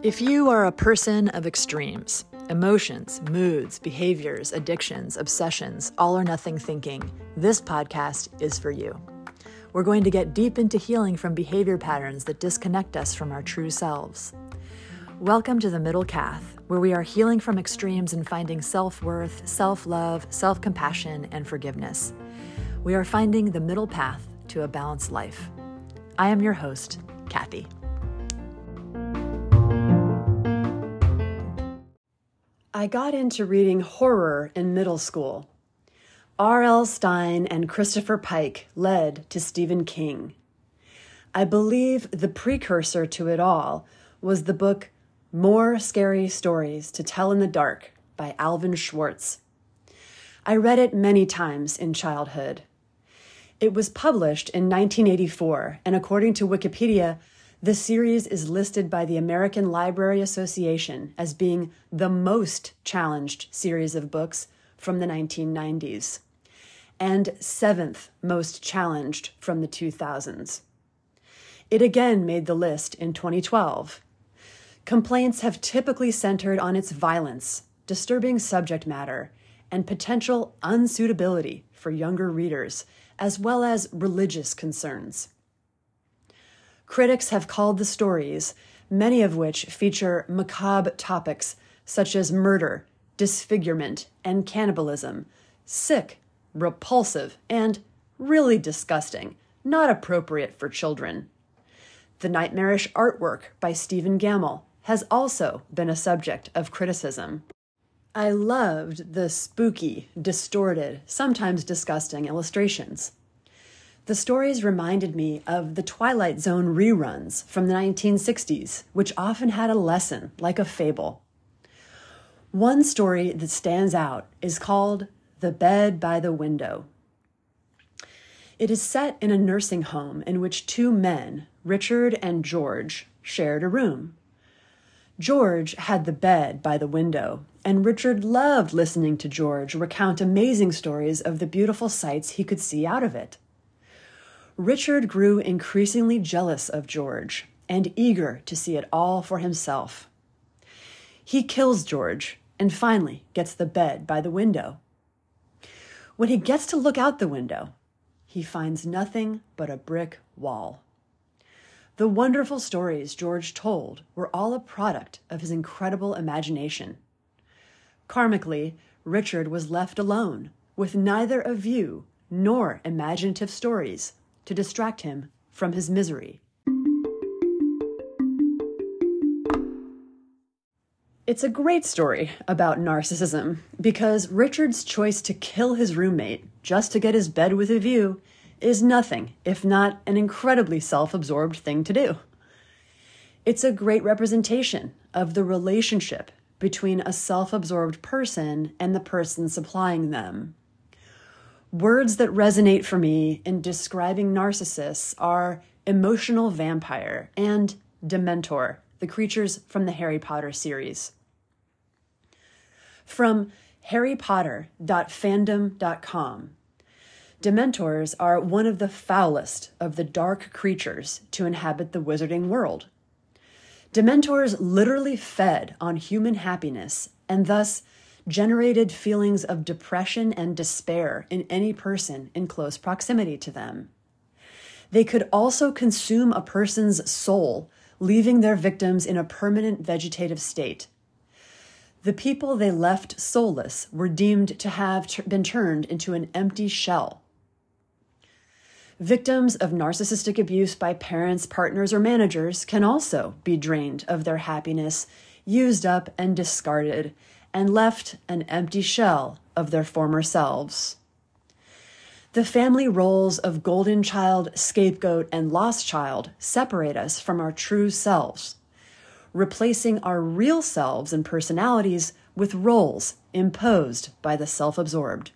If you are a person of extremes, emotions, moods, behaviors, addictions, obsessions, all or nothing thinking, this podcast is for you. We're going to get deep into healing from behavior patterns that disconnect us from our true selves. Welcome to the Middle Cath, where we are healing from extremes and finding self worth, self love, self compassion, and forgiveness. We are finding the middle path to a balanced life. I am your host, Kathy. I got into reading horror in middle school. R.L. Stine and Christopher Pike led to Stephen King. I believe the precursor to it all was the book More Scary Stories to Tell in the Dark by Alvin Schwartz. I read it many times in childhood. It was published in 1984, and according to Wikipedia, the series is listed by the American Library Association as being the most challenged series of books from the 1990s and seventh most challenged from the 2000s. It again made the list in 2012. Complaints have typically centered on its violence, disturbing subject matter, and potential unsuitability for younger readers, as well as religious concerns. Critics have called the stories, many of which feature macabre topics such as murder, disfigurement, and cannibalism, sick, repulsive, and really disgusting, not appropriate for children. The nightmarish artwork by Stephen Gammell has also been a subject of criticism. I loved the spooky, distorted, sometimes disgusting illustrations. The stories reminded me of the Twilight Zone reruns from the 1960s, which often had a lesson, like a fable. One story that stands out is called The Bed by the Window. It is set in a nursing home in which two men, Richard and George, shared a room. George had the bed by the window, and Richard loved listening to George recount amazing stories of the beautiful sights he could see out of it. Richard grew increasingly jealous of George and eager to see it all for himself. He kills George and finally gets the bed by the window. When he gets to look out the window, he finds nothing but a brick wall. The wonderful stories George told were all a product of his incredible imagination. Karmically, Richard was left alone with neither a view nor imaginative stories to distract him from his misery. It's a great story about narcissism because Richard's choice to kill his roommate just to get his bed with a view is nothing if not an incredibly self absorbed thing to do. It's a great representation of the relationship between a self absorbed person and the person supplying them. Words that resonate for me in describing narcissists are emotional vampire and dementor, the creatures from the Harry Potter series. From harrypotter.fandom.com, Dementors are one of the foulest of the dark creatures to inhabit the wizarding world. Dementors literally fed on human happiness and thus generated feelings of depression and despair in any person in close proximity to them. They could also consume a person's soul, leaving their victims in a permanent vegetative state. The people they left soulless were deemed to have been turned into an empty shell. Victims of narcissistic abuse by parents, partners, or managers can also be drained of their happiness, used up, and discarded, and left an empty shell of their former selves. The family roles of golden child, scapegoat, and lost child separate us from our true selves, replacing our real selves and personalities with roles imposed by the self absorbed.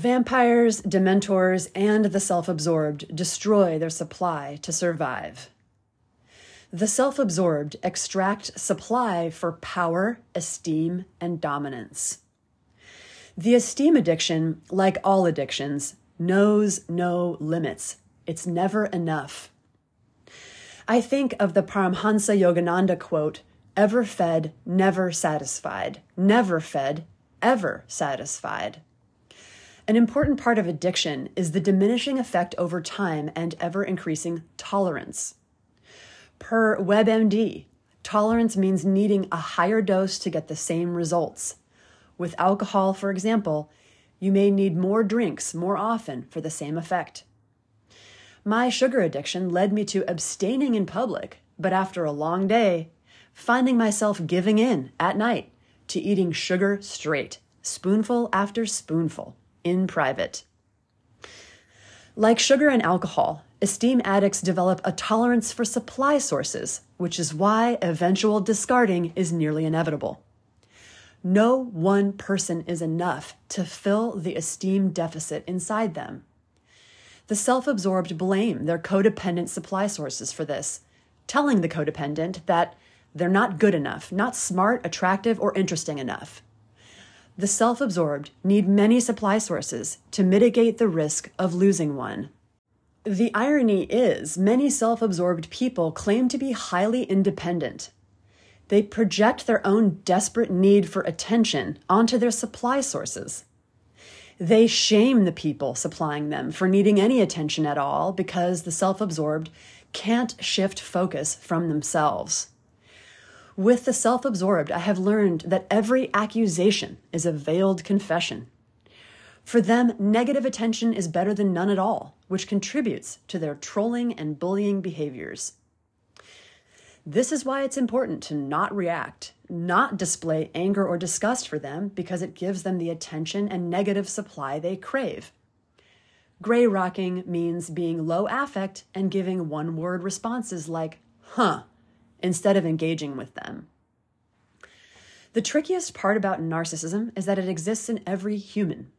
Vampires, dementors, and the self absorbed destroy their supply to survive. The self absorbed extract supply for power, esteem, and dominance. The esteem addiction, like all addictions, knows no limits. It's never enough. I think of the Paramhansa Yogananda quote ever fed, never satisfied, never fed, ever satisfied. An important part of addiction is the diminishing effect over time and ever increasing tolerance. Per WebMD, tolerance means needing a higher dose to get the same results. With alcohol, for example, you may need more drinks more often for the same effect. My sugar addiction led me to abstaining in public, but after a long day, finding myself giving in at night to eating sugar straight, spoonful after spoonful, in private. Like sugar and alcohol, esteem addicts develop a tolerance for supply sources, which is why eventual discarding is nearly inevitable. No one person is enough to fill the esteem deficit inside them. The self absorbed blame their codependent supply sources for this, telling the codependent that they're not good enough, not smart, attractive, or interesting enough. The self absorbed need many supply sources to mitigate the risk of losing one. The irony is, many self absorbed people claim to be highly independent, they project their own desperate need for attention onto their supply sources. They shame the people supplying them for needing any attention at all because the self absorbed can't shift focus from themselves. With the self absorbed, I have learned that every accusation is a veiled confession. For them, negative attention is better than none at all, which contributes to their trolling and bullying behaviors. This is why it's important to not react, not display anger or disgust for them because it gives them the attention and negative supply they crave. Gray rocking means being low affect and giving one word responses like, huh, instead of engaging with them. The trickiest part about narcissism is that it exists in every human.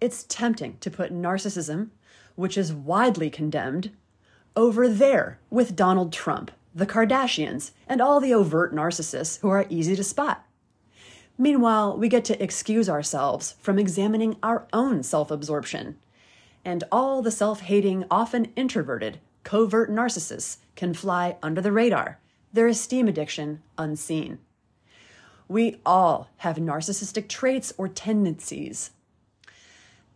It's tempting to put narcissism, which is widely condemned, over there with Donald Trump the Kardashians, and all the overt narcissists who are easy to spot. Meanwhile, we get to excuse ourselves from examining our own self absorption. And all the self hating, often introverted, covert narcissists can fly under the radar, their esteem addiction unseen. We all have narcissistic traits or tendencies.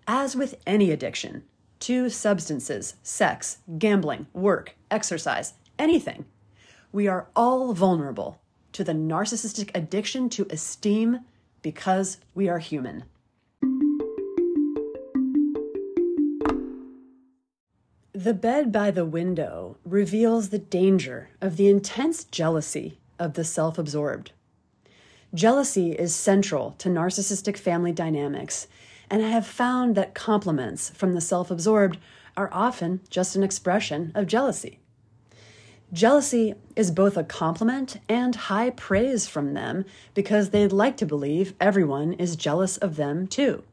As with any addiction, to substances, sex, gambling, work, exercise, anything, we are all vulnerable to the narcissistic addiction to esteem because we are human. The bed by the window reveals the danger of the intense jealousy of the self absorbed. Jealousy is central to narcissistic family dynamics, and I have found that compliments from the self absorbed are often just an expression of jealousy. Jealousy is both a compliment and high praise from them because they'd like to believe everyone is jealous of them too.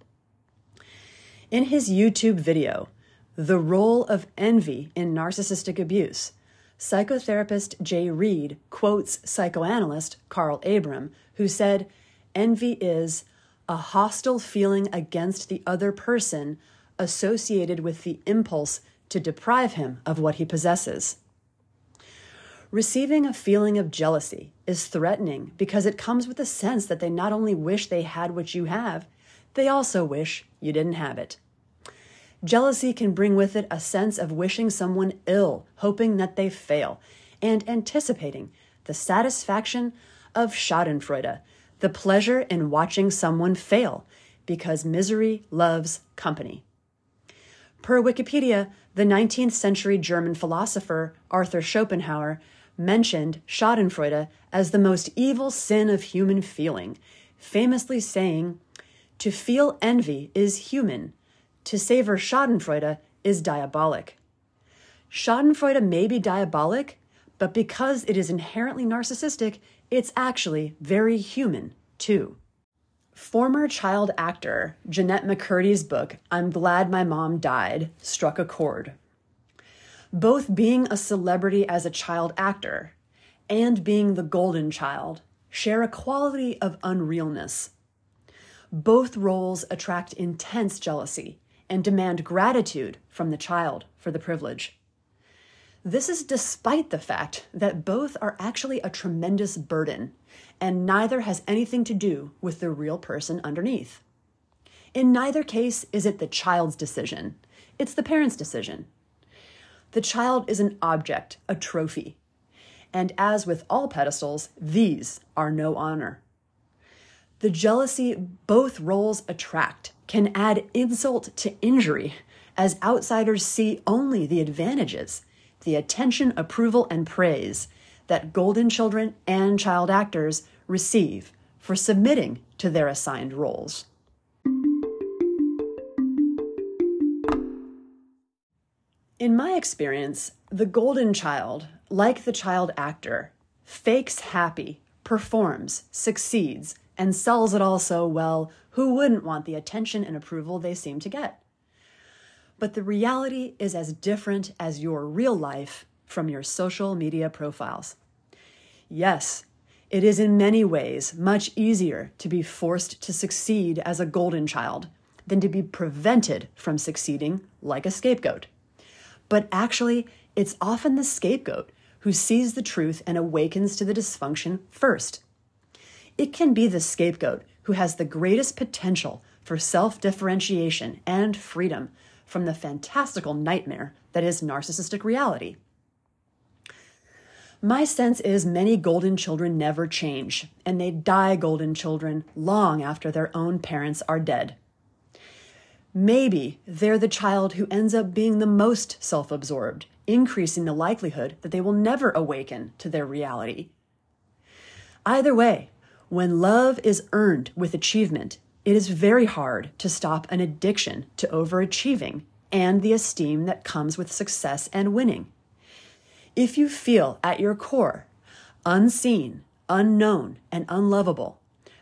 In his YouTube video, The Role of Envy in Narcissistic Abuse, psychotherapist Jay Reid quotes psychoanalyst Carl Abram, who said, Envy is a hostile feeling against the other person associated with the impulse to deprive him of what he possesses. Receiving a feeling of jealousy is threatening because it comes with a sense that they not only wish they had what you have, they also wish you didn't have it. Jealousy can bring with it a sense of wishing someone ill, hoping that they fail, and anticipating the satisfaction of Schadenfreude, the pleasure in watching someone fail, because misery loves company. Per Wikipedia, the 19th century German philosopher Arthur Schopenhauer mentioned Schadenfreude as the most evil sin of human feeling, famously saying, To feel envy is human, to savor Schadenfreude is diabolic. Schadenfreude may be diabolic, but because it is inherently narcissistic, it's actually very human, too. Former child actor Jennette McCurdy's book, I'm Glad My Mom Died, struck a chord both being a celebrity as a child actor and being the golden child share a quality of unrealness. Both roles attract intense jealousy and demand gratitude from the child for the privilege. This is despite the fact that both are actually a tremendous burden, and neither has anything to do with the real person underneath. In neither case is it the child's decision, it's the parent's decision. The child is an object, a trophy. And as with all pedestals, these are no honor. The jealousy both roles attract can add insult to injury, as outsiders see only the advantages, the attention, approval, and praise that golden children and child actors receive for submitting to their assigned roles. In my experience, the golden child, like the child actor, fakes happy, performs, succeeds, and sells it all so well, who wouldn't want the attention and approval they seem to get? But the reality is as different as your real life from your social media profiles. Yes, it is in many ways much easier to be forced to succeed as a golden child than to be prevented from succeeding like a scapegoat. But actually, it's often the scapegoat who sees the truth and awakens to the dysfunction first. It can be the scapegoat who has the greatest potential for self differentiation and freedom from the fantastical nightmare that is narcissistic reality. My sense is many golden children never change, and they die golden children long after their own parents are dead. Maybe they're the child who ends up being the most self absorbed, increasing the likelihood that they will never awaken to their reality. Either way, when love is earned with achievement, it is very hard to stop an addiction to overachieving and the esteem that comes with success and winning. If you feel at your core unseen, unknown, and unlovable,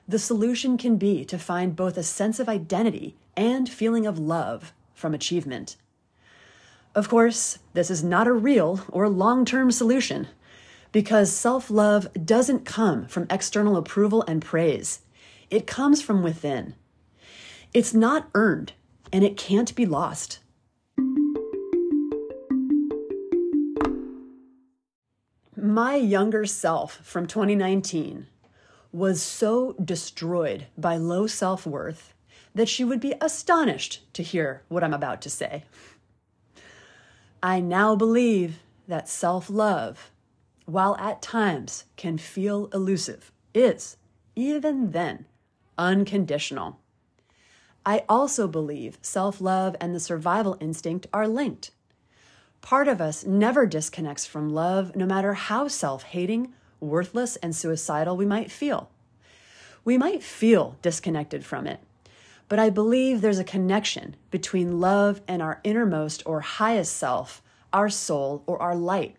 the solution can be to find both a sense of identity and feeling of love from achievement. Of course, this is not a real or long term solution because self love doesn't come from external approval and praise, it comes from within. It's not earned and it can't be lost. My younger self from 2019 was so destroyed by low self worth that she would be astonished to hear what I'm about to say. I now believe that self love, while at times can feel elusive, is, even then, unconditional. I also believe self love and the survival instinct are linked. Part of us never disconnects from love, no matter how self hating, worthless, and suicidal we might feel. We might feel disconnected from it, but I believe there's a connection between love and our innermost or highest self, our soul, or our light.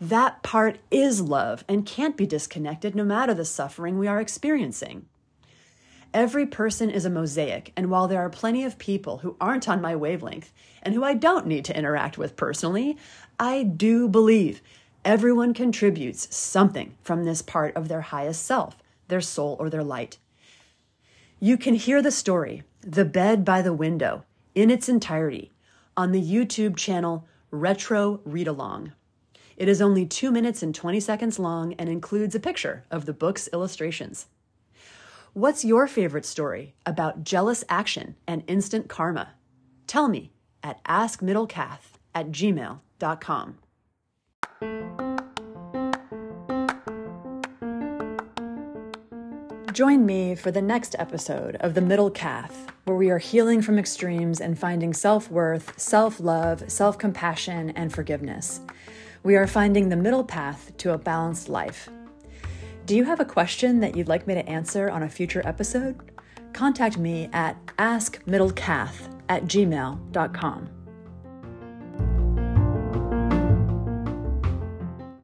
That part is love and can't be disconnected no matter the suffering we are experiencing. Every person is a mosaic, and while there are plenty of people who aren't on my wavelength and who I don't need to interact with personally, I do believe everyone contributes something from this part of their highest self, their soul, or their light. You can hear the story, The Bed by the Window, in its entirety on the YouTube channel Retro Read Along. It is only 2 minutes and 20 seconds long and includes a picture of the book's illustrations. What's your favorite story about jealous action and instant karma? Tell me at askmiddlecath at gmail.com. Join me for the next episode of The Middle Cath, where we are healing from extremes and finding self worth, self love, self compassion, and forgiveness. We are finding the middle path to a balanced life. Do you have a question that you'd like me to answer on a future episode? Contact me at askmiddlecath at gmail.com.